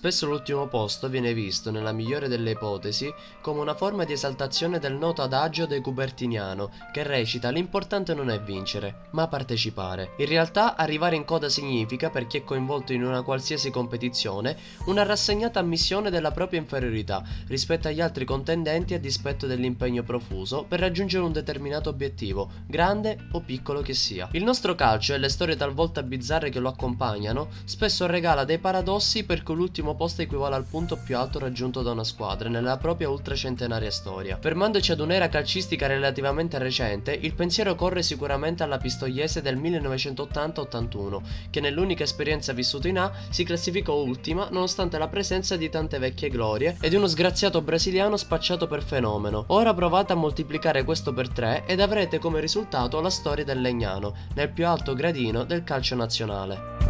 Spesso l'ultimo posto viene visto, nella migliore delle ipotesi, come una forma di esaltazione del noto adagio de Cupertiniano, che recita l'importante non è vincere, ma partecipare. In realtà arrivare in coda significa, per chi è coinvolto in una qualsiasi competizione, una rassegnata ammissione della propria inferiorità rispetto agli altri contendenti a dispetto dell'impegno profuso per raggiungere un determinato obiettivo, grande o piccolo che sia. Il nostro calcio e le storie talvolta bizzarre che lo accompagnano spesso regala dei paradossi per cui l'ultimo posto equivale al punto più alto raggiunto da una squadra nella propria ultracentenaria storia. Fermandoci ad un'era calcistica relativamente recente, il pensiero corre sicuramente alla pistoiese del 1980-81, che nell'unica esperienza vissuta in A si classificò ultima nonostante la presenza di tante vecchie glorie e di uno sgraziato brasiliano spacciato per fenomeno. Ora provate a moltiplicare questo per 3 ed avrete come risultato la storia del Legnano, nel più alto gradino del calcio nazionale.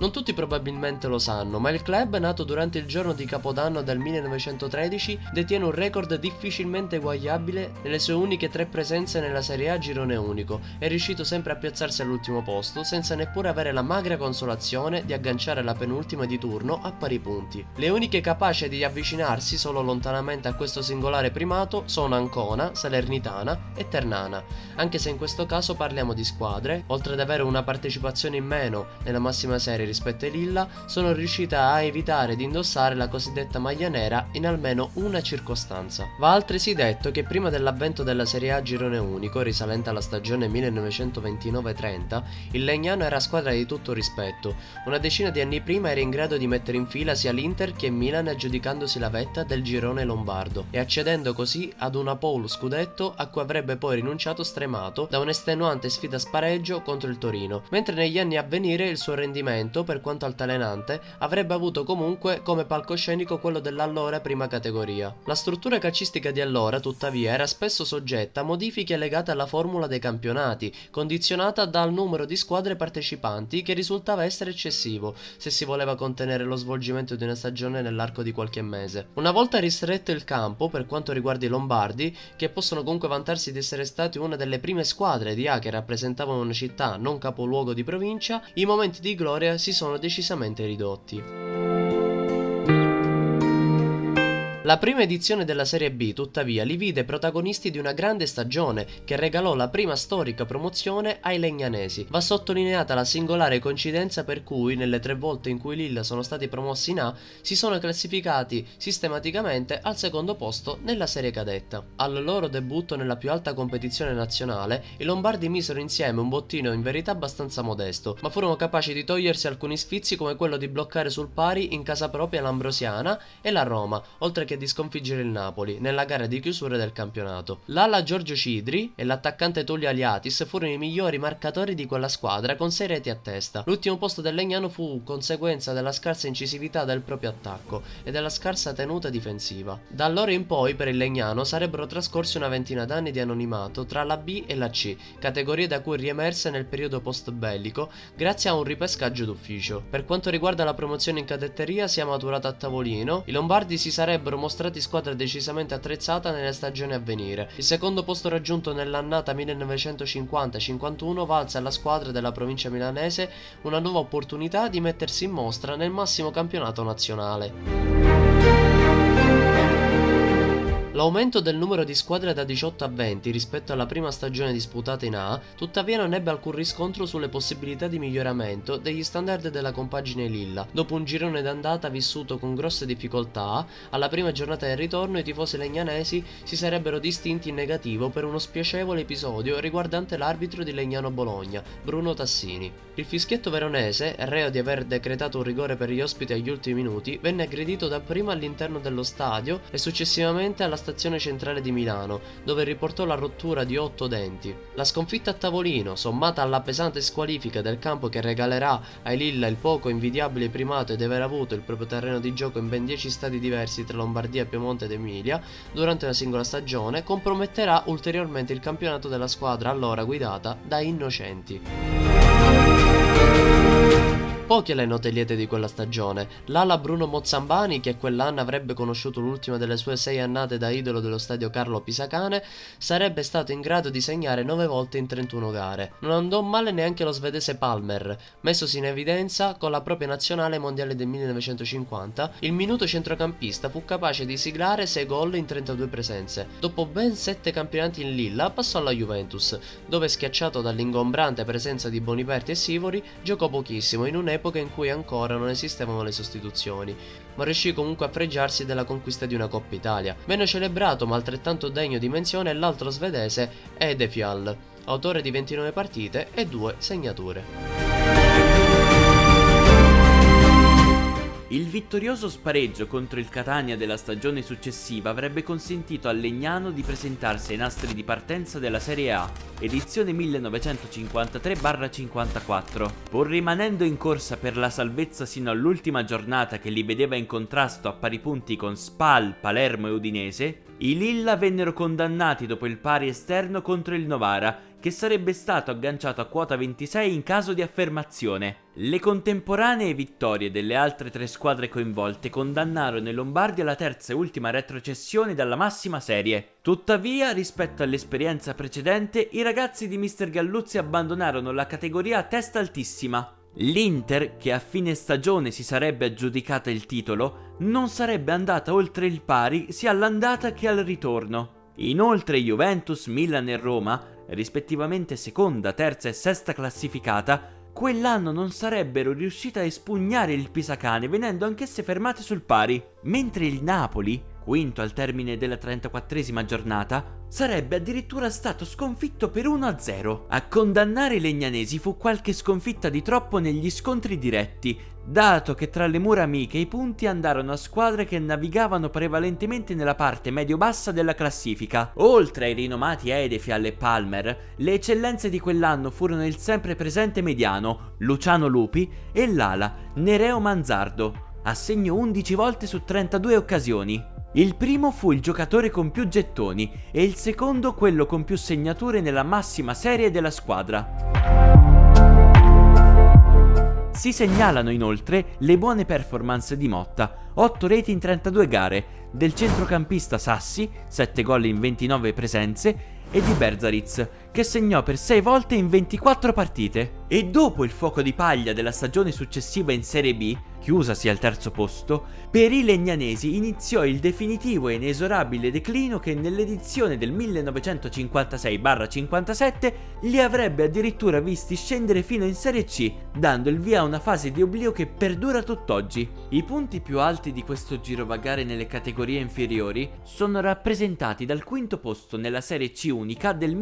Non tutti probabilmente lo sanno, ma il club, nato durante il giorno di Capodanno del 1913, detiene un record difficilmente eguagliabile nelle sue uniche tre presenze nella Serie A girone unico. È riuscito sempre a piazzarsi all'ultimo posto, senza neppure avere la magra consolazione di agganciare la penultima di turno a pari punti. Le uniche capaci di avvicinarsi solo lontanamente a questo singolare primato sono Ancona, Salernitana e Ternana, anche se in questo caso parliamo di squadre, oltre ad avere una partecipazione in meno nella massima serie rispetto ai Lilla, sono riuscita a evitare di indossare la cosiddetta maglia nera in almeno una circostanza. Va altresì detto che prima dell'avvento della Serie A girone unico, risalente alla stagione 1929-30, il Legnano era squadra di tutto rispetto. Una decina di anni prima era in grado di mettere in fila sia l'Inter che Milan aggiudicandosi la vetta del girone lombardo e accedendo così ad una pole scudetto a cui avrebbe poi rinunciato stremato da un'estenuante sfida spareggio contro il Torino, mentre negli anni a venire il suo rendimento progetto, per quanto altalenante, avrebbe avuto comunque come palcoscenico quello dell'allora prima categoria. La struttura calcistica di allora, tuttavia, era spesso soggetta a modifiche legate alla formula dei campionati, condizionata dal numero di squadre partecipanti che risultava essere eccessivo se si voleva contenere lo svolgimento di una stagione nell'arco di qualche mese. Una volta ristretto il campo, per quanto riguarda i Lombardi, che possono comunque vantarsi di essere stati una delle prime squadre di A che rappresentavano una città non capoluogo di provincia, i momenti di gloria si sono decisamente ridotti. La prima edizione della Serie B, tuttavia, li vide protagonisti di una grande stagione che regalò la prima storica promozione ai legnanesi. Va sottolineata la singolare coincidenza per cui, nelle tre volte in cui Lilla sono stati promossi in A, si sono classificati sistematicamente al secondo posto nella serie cadetta. Al loro debutto nella più alta competizione nazionale, i Lombardi misero insieme un bottino in verità abbastanza modesto, ma furono capaci di togliersi alcuni sfizi come quello di bloccare sul pari in casa propria l'Ambrosiana e la Roma, oltre che che di sconfiggere il Napoli nella gara di chiusura del campionato. L'ala Giorgio Cidri e l'attaccante Tullio Aliatis furono i migliori marcatori di quella squadra con 6 reti a testa. L'ultimo posto del Legnano fu conseguenza della scarsa incisività del proprio attacco e della scarsa tenuta difensiva. Da allora in poi per il Legnano sarebbero trascorsi una ventina d'anni di anonimato tra la B e la C, categorie da cui riemerse nel periodo post bellico grazie a un ripescaggio d'ufficio. Per quanto riguarda la promozione in cadetteria si è maturata a tavolino, i Lombardi si sarebbero mostrati squadra decisamente attrezzata nelle stagioni a venire. Il secondo posto raggiunto nell'annata 1950-51 valse alla squadra della provincia milanese una nuova opportunità di mettersi in mostra nel massimo campionato nazionale. L'aumento del numero di squadre da 18 a 20 rispetto alla prima stagione disputata in A, tuttavia non ebbe alcun riscontro sulle possibilità di miglioramento degli standard della compagine Lilla. Dopo un girone d'andata vissuto con grosse difficoltà, alla prima giornata del ritorno i tifosi legnanesi si sarebbero distinti in negativo per uno spiacevole episodio riguardante l'arbitro di Legnano Bologna, Bruno Tassini. Il fischietto veronese, reo di aver decretato un rigore per gli ospiti agli ultimi minuti, venne aggredito dapprima all'interno dello stadio e successivamente alla stazione stazione centrale di Milano, dove riportò la rottura di otto denti. La sconfitta a tavolino, sommata alla pesante squalifica del campo che regalerà ai Lilla il poco invidiabile primato di aver avuto il proprio terreno di gioco in ben 10 stati diversi tra Lombardia, Piemonte ed Emilia, durante una singola stagione, comprometterà ulteriormente il campionato della squadra allora guidata da Innocenti. Poche le note liete di quella stagione. L'ala Bruno Mozzambani, che quell'anno avrebbe conosciuto l'ultima delle sue sei annate da idolo dello stadio Carlo Pisacane, sarebbe stato in grado di segnare 9 volte in 31 gare. Non andò male neanche lo svedese Palmer, messosi in evidenza con la propria nazionale mondiale del 1950, il minuto centrocampista fu capace di siglare 6 gol in 32 presenze. Dopo ben 7 campionati in Lilla passò alla Juventus, dove schiacciato dall'ingombrante presenza di Boniperti e Sivori, giocò pochissimo in un'epoca in cui ancora non esistevano le sostituzioni, ma riuscì comunque a fregiarsi della conquista di una Coppa Italia. Venne celebrato ma altrettanto degno di menzione l'altro svedese Ede Fial, autore di 29 partite e 2 segnature. Il vittorioso spareggio contro il Catania della stagione successiva avrebbe consentito al Legnano di presentarsi ai nastri di partenza della Serie A, edizione 1953-54. Pur rimanendo in corsa per la salvezza sino all'ultima giornata che li vedeva in contrasto a pari punti con Spal, Palermo e Udinese, i Lilla vennero condannati dopo il pari esterno contro il Novara che sarebbe stato agganciato a quota 26 in caso di affermazione. Le contemporanee vittorie delle altre tre squadre coinvolte condannarono i Lombardi alla terza e ultima retrocessione dalla massima serie. Tuttavia, rispetto all'esperienza precedente, i ragazzi di Mr. Galluzzi abbandonarono la categoria a testa altissima. L'Inter, che a fine stagione si sarebbe aggiudicata il titolo, non sarebbe andata oltre il pari sia all'andata che al ritorno. Inoltre Juventus, Milan e Roma rispettivamente seconda, terza e sesta classificata, quell'anno non sarebbero riuscite a espugnare il Pisacane venendo anch'esse fermate sul pari, mentre il Napoli, quinto al termine della 34esima giornata, sarebbe addirittura stato sconfitto per 1-0. A condannare i legnanesi fu qualche sconfitta di troppo negli scontri diretti, dato che tra le mura amiche i punti andarono a squadre che navigavano prevalentemente nella parte medio-bassa della classifica. Oltre ai rinomati Edefial e Palmer, le eccellenze di quell'anno furono il sempre presente mediano, Luciano Lupi, e l'ala, Nereo Manzardo, a segno 11 volte su 32 occasioni. Il primo fu il giocatore con più gettoni e il secondo quello con più segnature nella massima serie della squadra. Si segnalano inoltre le buone performance di Motta, 8 reti in 32 gare, del centrocampista Sassi, 7 gol in 29 presenze, e di Berzaritz, che segnò per 6 volte in 24 partite. E dopo il fuoco di paglia della stagione successiva in Serie B, chiusasi al terzo posto, per i legnanesi iniziò il definitivo e inesorabile declino che nell'edizione del 1956-57 li avrebbe addirittura visti scendere fino in Serie C, dando il via a una fase di oblio che perdura tutt'oggi. I punti più alti di questo girovagare nelle categorie inferiori sono rappresentati dal quinto posto nella Serie C unica del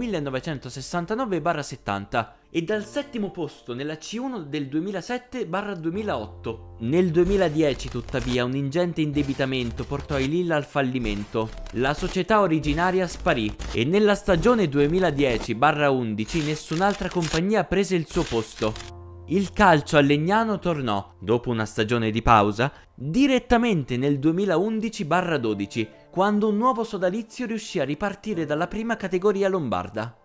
1969-70 e dal settimo posto nella C1 del 2007-2008. Nel 2010 tuttavia un ingente indebitamento portò i Lilla al fallimento. La società originaria sparì e nella stagione 2010-11 nessun'altra compagnia prese il suo posto. Il calcio a Legnano tornò, dopo una stagione di pausa, direttamente nel 2011-12, quando un nuovo sodalizio riuscì a ripartire dalla prima categoria lombarda.